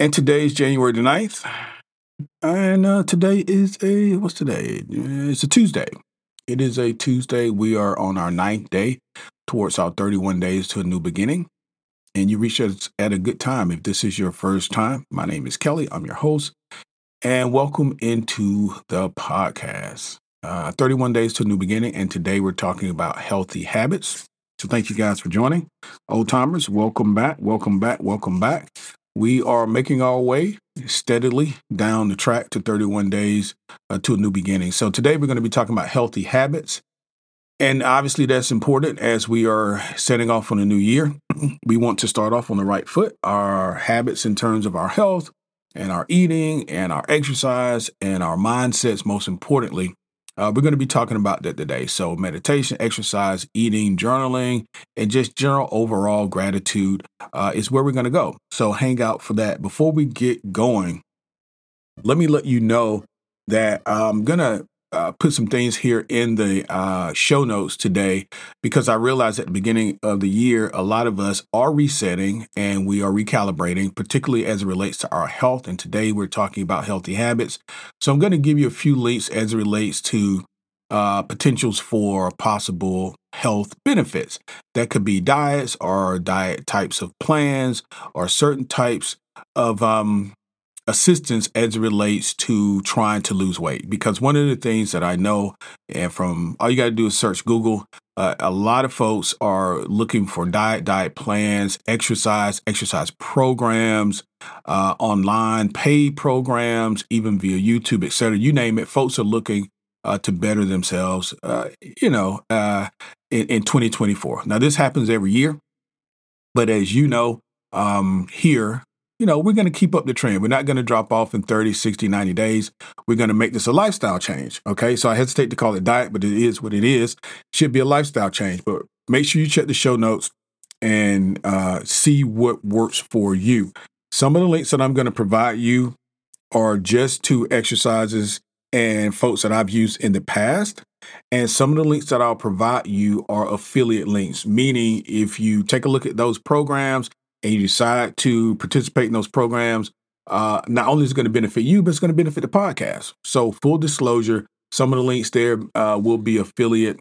And today is January the 9th. And uh, today is a, what's today? It's a Tuesday. It is a Tuesday. We are on our ninth day towards our 31 days to a new beginning. And you reach us at a good time. If this is your first time, my name is Kelly. I'm your host. And welcome into the podcast. Uh, 31 days to a new beginning. And today we're talking about healthy habits. So thank you guys for joining. Old timers, welcome back, welcome back, welcome back. We are making our way steadily down the track to 31 days uh, to a new beginning. So today we're going to be talking about healthy habits. And obviously, that's important as we are setting off on a new year. we want to start off on the right foot. Our habits in terms of our health and our eating and our exercise and our mindsets, most importantly, uh, we're going to be talking about that today. So, meditation, exercise, eating, journaling, and just general overall gratitude uh, is where we're going to go. So, hang out for that. Before we get going, let me let you know that I'm going to uh, put some things here in the uh, show notes today because I realized at the beginning of the year, a lot of us are resetting and we are recalibrating, particularly as it relates to our health. And today we're talking about healthy habits. So I'm going to give you a few links as it relates to uh, potentials for possible health benefits. That could be diets or diet types of plans or certain types of um, assistance as it relates to trying to lose weight. Because one of the things that I know, and from all you got to do is search Google, uh, a lot of folks are looking for diet, diet plans, exercise, exercise programs, uh, online paid programs, even via YouTube, etc. You name it. Folks are looking uh, to better themselves, uh, you know, uh, in, in 2024. Now, this happens every year, but as you know, um, here you know, we're going to keep up the trend. We're not going to drop off in 30, 60, 90 days. We're going to make this a lifestyle change. Okay. So I hesitate to call it diet, but it is what it is. Should be a lifestyle change. But make sure you check the show notes and uh, see what works for you. Some of the links that I'm going to provide you are just to exercises and folks that I've used in the past. And some of the links that I'll provide you are affiliate links, meaning if you take a look at those programs and you decide to participate in those programs, uh, not only is it going to benefit you, but it's going to benefit the podcast. So, full disclosure, some of the links there uh, will be affiliate.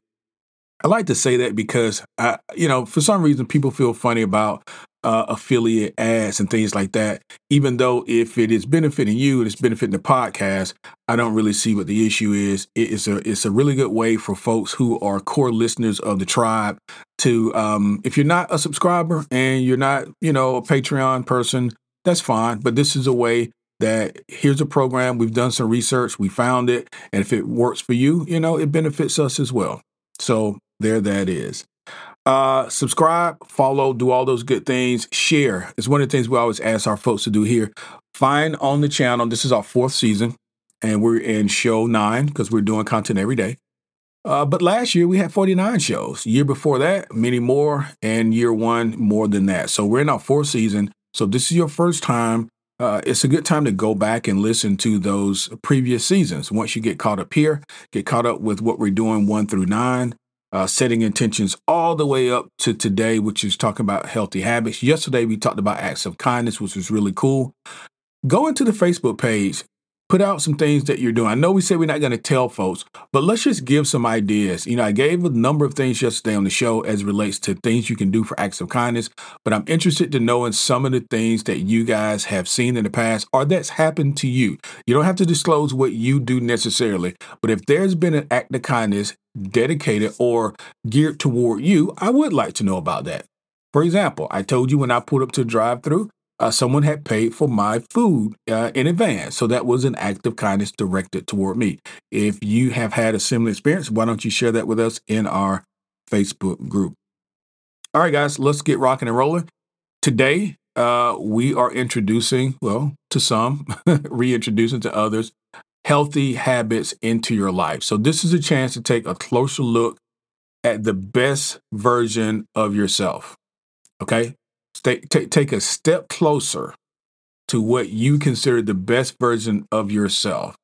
I like to say that because, I, you know, for some reason, people feel funny about uh, affiliate ads and things like that. Even though if it is benefiting you and it's benefiting the podcast, I don't really see what the issue is. It's a it's a really good way for folks who are core listeners of the tribe to um, if you're not a subscriber and you're not you know a Patreon person, that's fine. But this is a way that here's a program we've done some research, we found it, and if it works for you, you know it benefits us as well. So there that is. Uh, subscribe, follow, do all those good things. Share. It's one of the things we always ask our folks to do here. Find on the channel. This is our fourth season, and we're in show nine because we're doing content every day. Uh, but last year we had 49 shows. Year before that, many more, and year one more than that. So we're in our fourth season. So this is your first time. Uh, it's a good time to go back and listen to those previous seasons. Once you get caught up here, get caught up with what we're doing one through nine uh, setting intentions all the way up to today, which is talking about healthy habits. Yesterday, we talked about acts of kindness, which was really cool. Go into the Facebook page put out some things that you're doing. I know we said we're not going to tell folks, but let's just give some ideas. You know, I gave a number of things yesterday on the show as relates to things you can do for acts of kindness, but I'm interested to know in some of the things that you guys have seen in the past or that's happened to you. You don't have to disclose what you do necessarily, but if there's been an act of kindness dedicated or geared toward you, I would like to know about that. For example, I told you when I pulled up to drive through, uh, someone had paid for my food uh, in advance. So that was an act of kindness directed toward me. If you have had a similar experience, why don't you share that with us in our Facebook group? All right, guys, let's get rocking and rolling. Today, uh, we are introducing, well, to some, reintroducing to others, healthy habits into your life. So, this is a chance to take a closer look at the best version of yourself. Okay, Stay, t- take a step closer to what you consider the best version of yourself.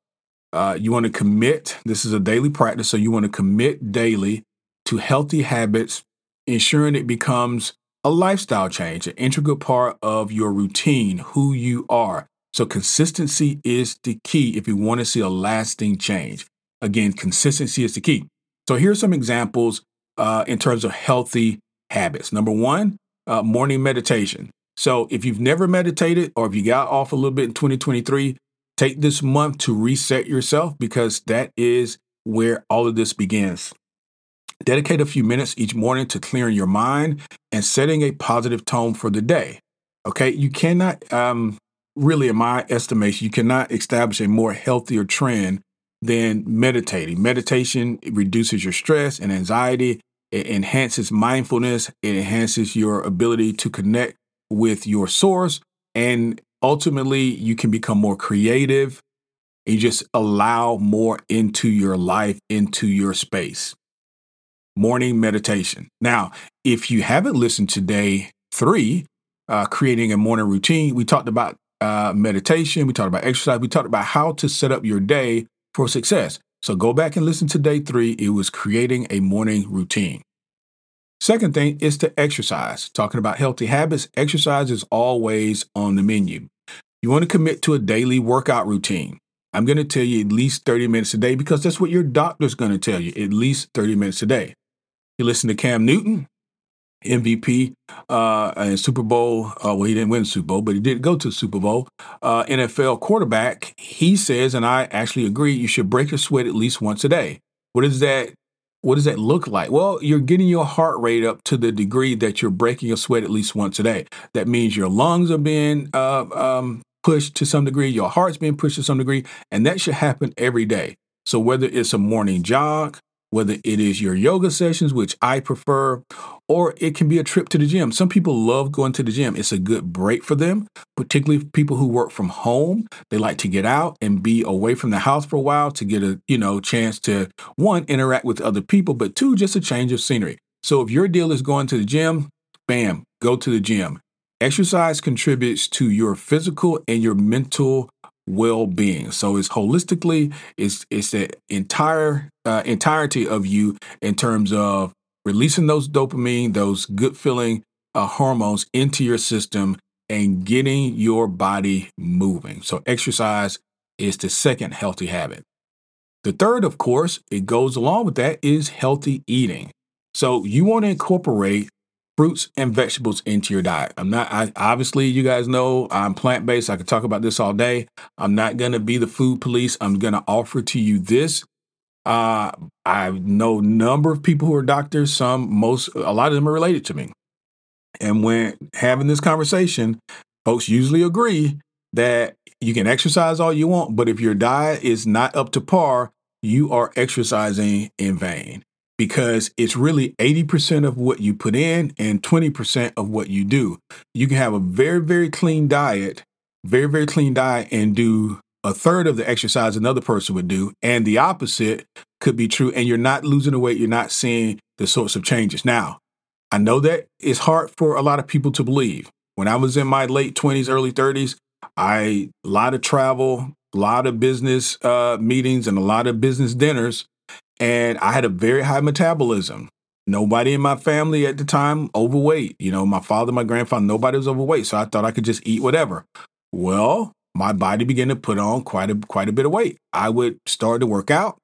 Uh, you want to commit, this is a daily practice, so you want to commit daily to healthy habits, ensuring it becomes a lifestyle change, an integral part of your routine, who you are. So, consistency is the key if you want to see a lasting change. Again, consistency is the key. So, here are some examples uh, in terms of healthy habits. Number one, uh, morning meditation. So if you've never meditated or if you got off a little bit in 2023, take this month to reset yourself because that is where all of this begins. Dedicate a few minutes each morning to clearing your mind and setting a positive tone for the day. Okay, you cannot, um, really, in my estimation, you cannot establish a more healthier trend than meditating. Meditation reduces your stress and anxiety it enhances mindfulness, it enhances your ability to connect with your source, and ultimately, you can become more creative. You just allow more into your life, into your space. Morning meditation. Now, if you haven't listened to day three, uh, creating a morning routine, we talked about uh, meditation, we talked about exercise, we talked about how to set up your day for success. So go back and listen to day three. It was creating a morning routine. Second thing is to exercise. Talking about healthy habits, exercise is always on the menu. You want to commit to a daily workout routine. I'm going to tell you at least 30 minutes a day because that's what your doctor's going to tell you, at least 30 minutes a day. You listen to Cam Newton, MVP uh, and Super Bowl. Uh, well, he didn't win Super Bowl, but he did go to Super Bowl. Uh, NFL quarterback. He says, and I actually agree, you should break a sweat at least once a day. What does that? What does that look like? Well, you're getting your heart rate up to the degree that you're breaking a sweat at least once a day. That means your lungs are being uh, um, pushed to some degree, your heart's being pushed to some degree, and that should happen every day. So whether it's a morning jog, whether it is your yoga sessions, which I prefer, or it can be a trip to the gym. Some people love going to the gym. It's a good break for them, particularly people who work from home. They like to get out and be away from the house for a while to get a, you know, chance to one interact with other people, but two just a change of scenery. So if your deal is going to the gym, bam, go to the gym. Exercise contributes to your physical and your mental well-being. So it's holistically, it's it's the entire uh, entirety of you in terms of releasing those dopamine, those good feeling uh, hormones into your system and getting your body moving. So exercise is the second healthy habit. The third, of course, it goes along with that is healthy eating. So you want to incorporate fruits and vegetables into your diet. I'm not, I, obviously, you guys know I'm plant based. I could talk about this all day. I'm not going to be the food police. I'm going to offer to you this. Uh, I know number of people who are doctors. Some, most, a lot of them are related to me. And when having this conversation, folks usually agree that you can exercise all you want, but if your diet is not up to par, you are exercising in vain because it's really 80% of what you put in and 20% of what you do. You can have a very, very clean diet, very, very clean diet, and do a third of the exercise another person would do. And the opposite could be true. And you're not losing the weight, you're not seeing the sorts of changes. Now, I know that it's hard for a lot of people to believe. When I was in my late 20s, early 30s, I a lot of travel, a lot of business uh, meetings, and a lot of business dinners and I had a very high metabolism. Nobody in my family at the time overweight. You know, my father, my grandfather, nobody was overweight. So I thought I could just eat whatever. Well, my body began to put on quite a quite a bit of weight. I would start to work out,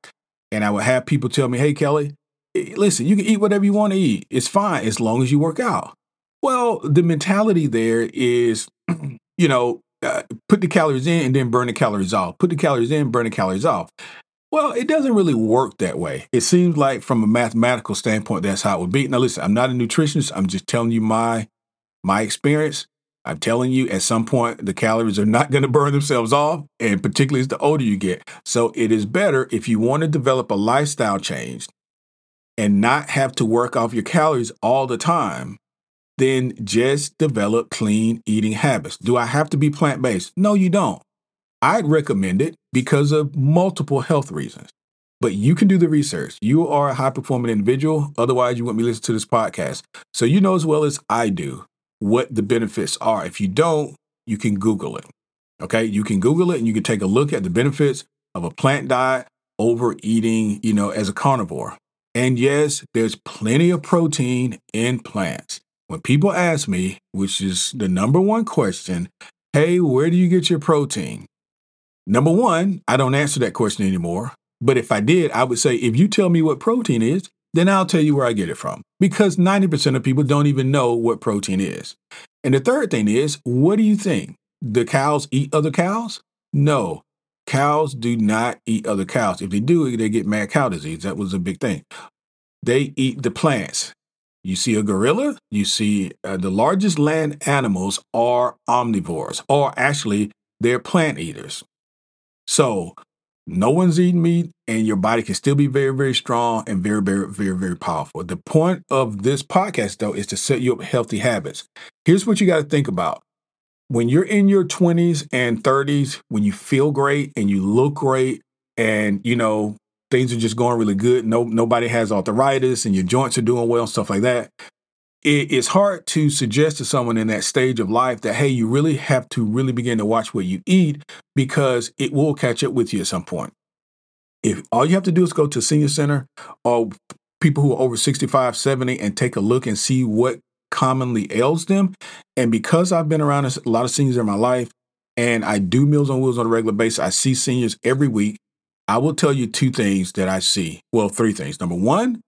and I would have people tell me, "Hey, Kelly, eh, listen, you can eat whatever you want to eat. It's fine as long as you work out." Well, the mentality there is, you know, uh, put the calories in and then burn the calories off. Put the calories in, burn the calories off. Well, it doesn't really work that way. It seems like from a mathematical standpoint, that's how it would be. Now, listen, I'm not a nutritionist. I'm just telling you my my experience. I'm telling you, at some point, the calories are not going to burn themselves off, and particularly as the older you get. So it is better if you want to develop a lifestyle change and not have to work off your calories all the time then just develop clean eating habits. Do I have to be plant based? No, you don't. I'd recommend it because of multiple health reasons. But you can do the research. You are a high performing individual. Otherwise, you wouldn't be listening to this podcast. So you know as well as I do what the benefits are. If you don't, you can Google it. Okay. You can Google it and you can take a look at the benefits of a plant diet over eating, you know, as a carnivore. And yes, there's plenty of protein in plants. When people ask me, which is the number one question, hey, where do you get your protein? Number one, I don't answer that question anymore. But if I did, I would say, if you tell me what protein is, then I'll tell you where I get it from. Because 90% of people don't even know what protein is. And the third thing is, what do you think? The cows eat other cows? No. Cows do not eat other cows. If they do, they get mad cow disease. That was a big thing. They eat the plants. You see a gorilla, you see uh, the largest land animals are omnivores, or actually, they're plant eaters. So, no one's eating meat, and your body can still be very, very strong and very, very, very, very powerful. The point of this podcast, though, is to set you up healthy habits. Here's what you got to think about when you're in your 20s and 30s, when you feel great and you look great, and you know things are just going really good. No, nobody has arthritis and your joints are doing well and stuff like that. It, it's hard to suggest to someone in that stage of life that, hey, you really have to really begin to watch what you eat because it will catch up with you at some point. If all you have to do is go to senior center or people who are over 65, 70 and take a look and see what commonly ails them. And because I've been around a lot of seniors in my life and I do Meals on Wheels on a regular basis, I see seniors every week. I will tell you two things that I see. Well, three things. Number one,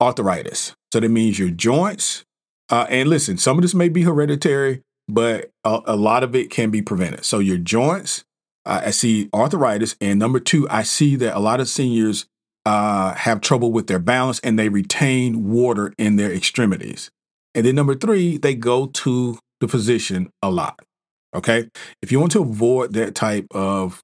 arthritis. So that means your joints. Uh, and listen, some of this may be hereditary, but a, a lot of it can be prevented. So your joints, uh, I see arthritis. And number two, I see that a lot of seniors uh, have trouble with their balance and they retain water in their extremities. And then number three, they go to the physician a lot. Okay. If you want to avoid that type of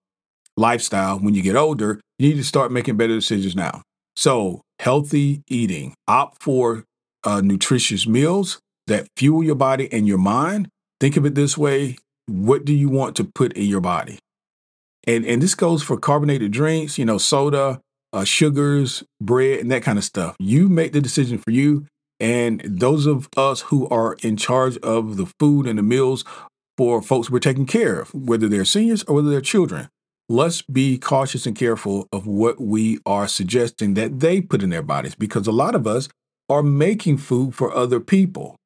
lifestyle when you get older, you need to start making better decisions now. So, healthy eating, opt for uh, nutritious meals that fuel your body and your mind. Think of it this way what do you want to put in your body? And, and this goes for carbonated drinks, you know, soda, uh, sugars, bread, and that kind of stuff. You make the decision for you. And those of us who are in charge of the food and the meals for folks we're taking care of, whether they're seniors or whether they're children, let's be cautious and careful of what we are suggesting that they put in their bodies because a lot of us are making food for other people.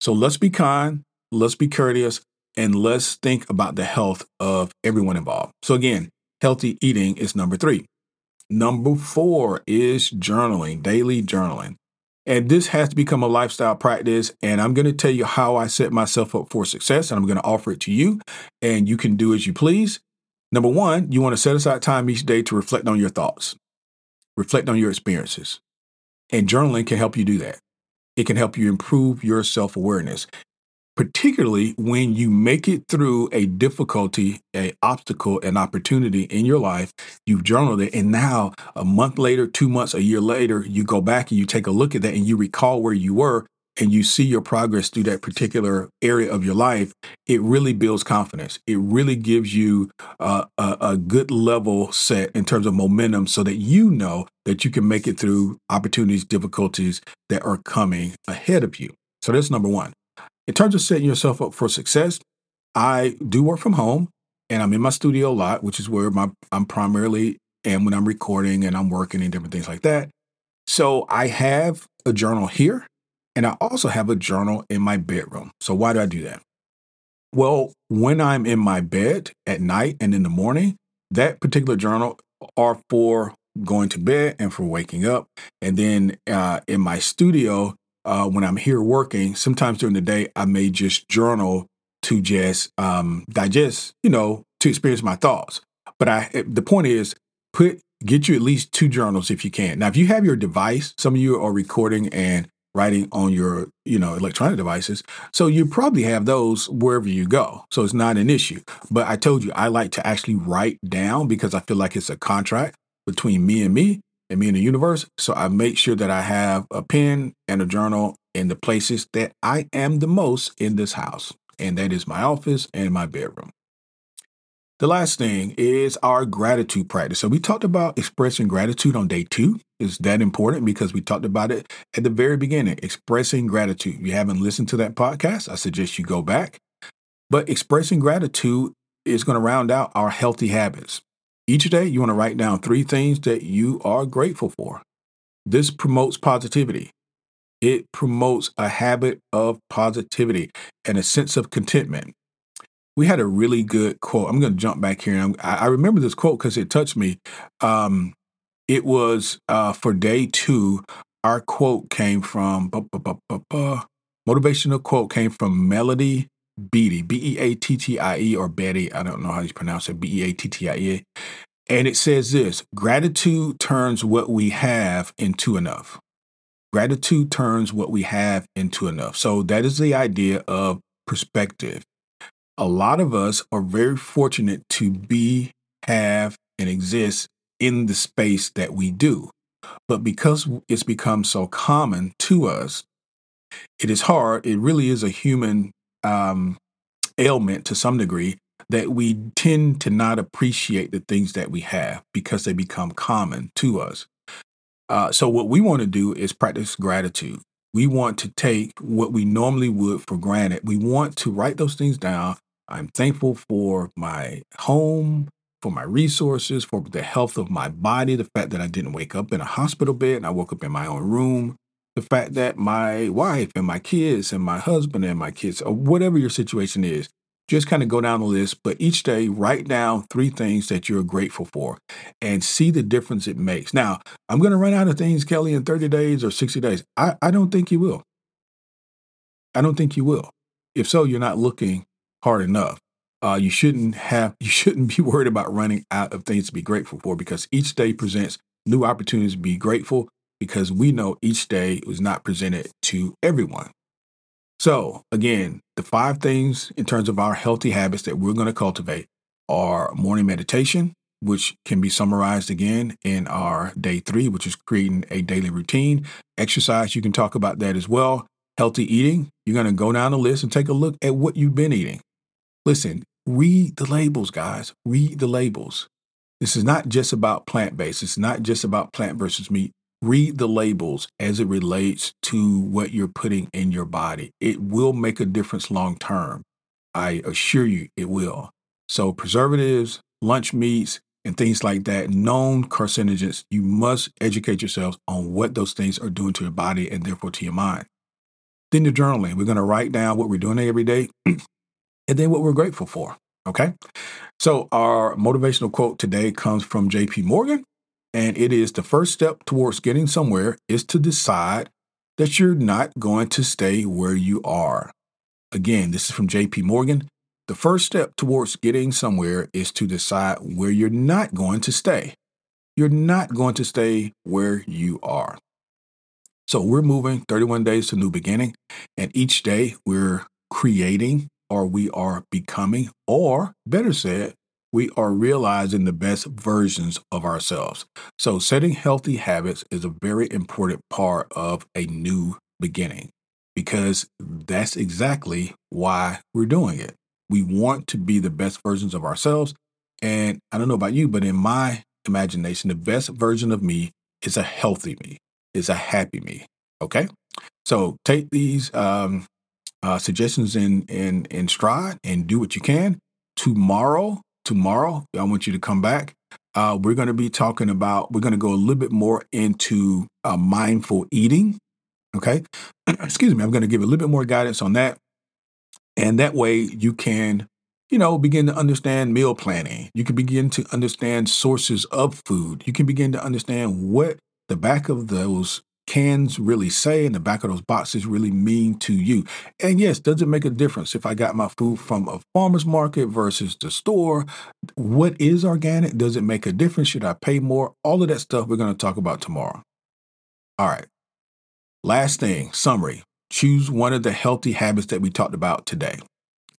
So let's be kind, let's be courteous, and let's think about the health of everyone involved. So, again, healthy eating is number three. Number four is journaling, daily journaling. And this has to become a lifestyle practice. And I'm going to tell you how I set myself up for success, and I'm going to offer it to you. And you can do as you please. Number one, you want to set aside time each day to reflect on your thoughts, reflect on your experiences. And journaling can help you do that. It can help you improve your self awareness particularly when you make it through a difficulty, a obstacle, an opportunity in your life, you've journaled it, and now a month later, two months, a year later, you go back and you take a look at that and you recall where you were and you see your progress through that particular area of your life, it really builds confidence. It really gives you uh, a, a good level set in terms of momentum so that you know that you can make it through opportunities, difficulties that are coming ahead of you. So that's number one. In terms of setting yourself up for success, I do work from home and I'm in my studio a lot, which is where my I'm primarily am when I'm recording and I'm working and different things like that. So I have a journal here and I also have a journal in my bedroom. So why do I do that? Well, when I'm in my bed at night and in the morning, that particular journal are for going to bed and for waking up. And then uh, in my studio, uh, when I'm here working, sometimes during the day, I may just journal to just um, digest, you know, to experience my thoughts. But I, eh, the point is, put get you at least two journals if you can. Now, if you have your device, some of you are recording and writing on your, you know, electronic devices, so you probably have those wherever you go. So it's not an issue. But I told you I like to actually write down because I feel like it's a contract between me and me and me and the universe. So I make sure that I have a pen and a journal in the places that I am the most in this house. And that is my office and my bedroom. The last thing is our gratitude practice. So we talked about expressing gratitude on day two. Is that important? Because we talked about it at the very beginning, expressing gratitude. If you haven't listened to that podcast, I suggest you go back. But expressing gratitude is going to round out our healthy habits. Each day, you want to write down three things that you are grateful for. This promotes positivity. It promotes a habit of positivity and a sense of contentment we had a really good quote. I'm going to jump back here. I, I remember this quote because it touched me. Um, it was uh, for day two. Our quote came from motivational quote came from Melody Beattie, B E A T T I E or Betty. I don't know how you pronounce it. B E A T T I E. And it says this: gratitude turns what we have into enough. Gratitude turns what we have into enough. So that is the idea of perspective a lot of us are very fortunate to be, have, and exist in the space that we do. But because it's become so common to us, it is hard. It really is a human um, ailment to some degree that we tend to not appreciate the things that we have because they become common to us. Uh, so, what we want to do is practice gratitude. We want to take what we normally would for granted. We want to write those things down I'm thankful for my home, for my resources, for the health of my body, the fact that I didn't wake up in a hospital bed and I woke up in my own room, the fact that my wife and my kids and my husband and my kids, or whatever your situation is, just kind of go down the list. But each day, write down three things that you're grateful for and see the difference it makes. Now, I'm going to run out of things, Kelly, in 30 days or 60 days. I, I don't think you will. I don't think you will. If so, you're not looking hard enough. Uh, you shouldn't have you shouldn't be worried about running out of things to be grateful for because each day presents new opportunities to be grateful because we know each day was not presented to everyone. So again, the five things in terms of our healthy habits that we're going to cultivate are morning meditation, which can be summarized again in our day three, which is creating a daily routine. Exercise, you can talk about that as well. Healthy eating, you're going to go down the list and take a look at what you've been eating. Listen, read the labels, guys. Read the labels. This is not just about plant based. It's not just about plant versus meat. Read the labels as it relates to what you're putting in your body. It will make a difference long term. I assure you it will. So, preservatives, lunch meats, and things like that, known carcinogens, you must educate yourselves on what those things are doing to your body and therefore to your mind. Then the journaling. We're going to write down what we're doing every day and then what we're grateful for. Okay. So our motivational quote today comes from JP Morgan, and it is the first step towards getting somewhere is to decide that you're not going to stay where you are. Again, this is from JP Morgan. The first step towards getting somewhere is to decide where you're not going to stay. You're not going to stay where you are. So we're moving 31 days to new beginning, and each day we're creating or we are becoming, or better said, we are realizing the best versions of ourselves. So, setting healthy habits is a very important part of a new beginning because that's exactly why we're doing it. We want to be the best versions of ourselves. And I don't know about you, but in my imagination, the best version of me is a healthy me, is a happy me. Okay. So take these um, uh, suggestions in in in stride and do what you can. Tomorrow, tomorrow, I want you to come back. Uh, we're going to be talking about. We're going to go a little bit more into uh, mindful eating. Okay, excuse me. I'm going to give a little bit more guidance on that. And that way you can, you know, begin to understand meal planning. You can begin to understand sources of food. You can begin to understand what the back of those cans really say and the back of those boxes really mean to you. And yes, does it make a difference if I got my food from a farmer's market versus the store? What is organic? Does it make a difference? Should I pay more? All of that stuff we're going to talk about tomorrow. All right. Last thing, summary. Choose one of the healthy habits that we talked about today.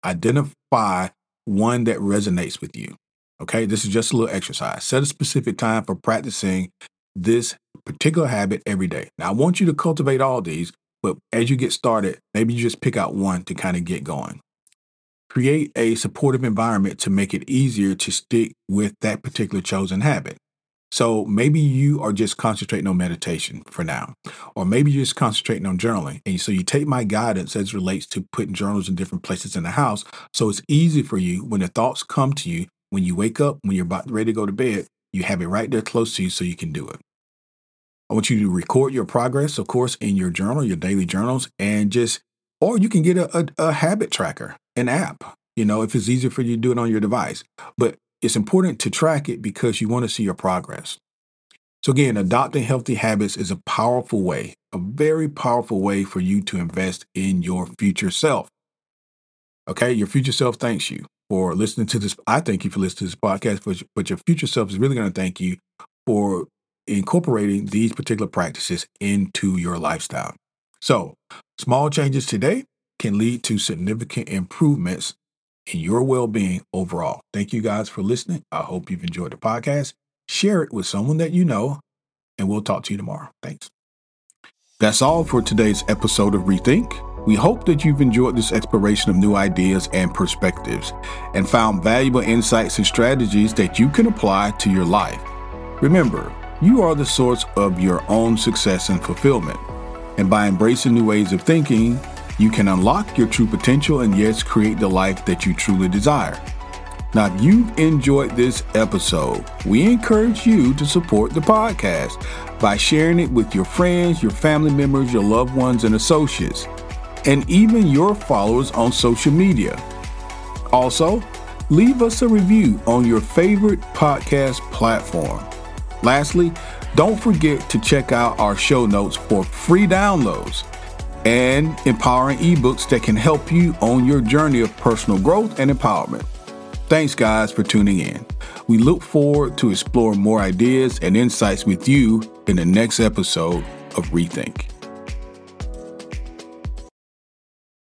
Identify one that resonates with you. Okay, this is just a little exercise. Set a specific time for practicing this particular habit every day. Now, I want you to cultivate all these, but as you get started, maybe you just pick out one to kind of get going. Create a supportive environment to make it easier to stick with that particular chosen habit. So maybe you are just concentrating on meditation for now, or maybe you're just concentrating on journaling. And so you take my guidance as relates to putting journals in different places in the house. So it's easy for you when the thoughts come to you, when you wake up, when you're about ready to go to bed, you have it right there close to you so you can do it. I want you to record your progress, of course, in your journal, your daily journals, and just, or you can get a, a, a habit tracker, an app, you know, if it's easier for you to do it on your device. But it's important to track it because you want to see your progress. So, again, adopting healthy habits is a powerful way, a very powerful way for you to invest in your future self. Okay, your future self thanks you for listening to this. I thank you for listening to this podcast, but, but your future self is really going to thank you for incorporating these particular practices into your lifestyle. So, small changes today can lead to significant improvements in your well being overall. Thank you guys for listening. I hope you've enjoyed the podcast. Share it with someone that you know, and we'll talk to you tomorrow. Thanks. That's all for today's episode of Rethink. We hope that you've enjoyed this exploration of new ideas and perspectives and found valuable insights and strategies that you can apply to your life. Remember, you are the source of your own success and fulfillment. And by embracing new ways of thinking, you can unlock your true potential and yes, create the life that you truly desire. Now, if you've enjoyed this episode, we encourage you to support the podcast by sharing it with your friends, your family members, your loved ones, and associates, and even your followers on social media. Also, leave us a review on your favorite podcast platform. Lastly, don't forget to check out our show notes for free downloads and empowering ebooks that can help you on your journey of personal growth and empowerment. Thanks, guys, for tuning in. We look forward to exploring more ideas and insights with you in the next episode of Rethink.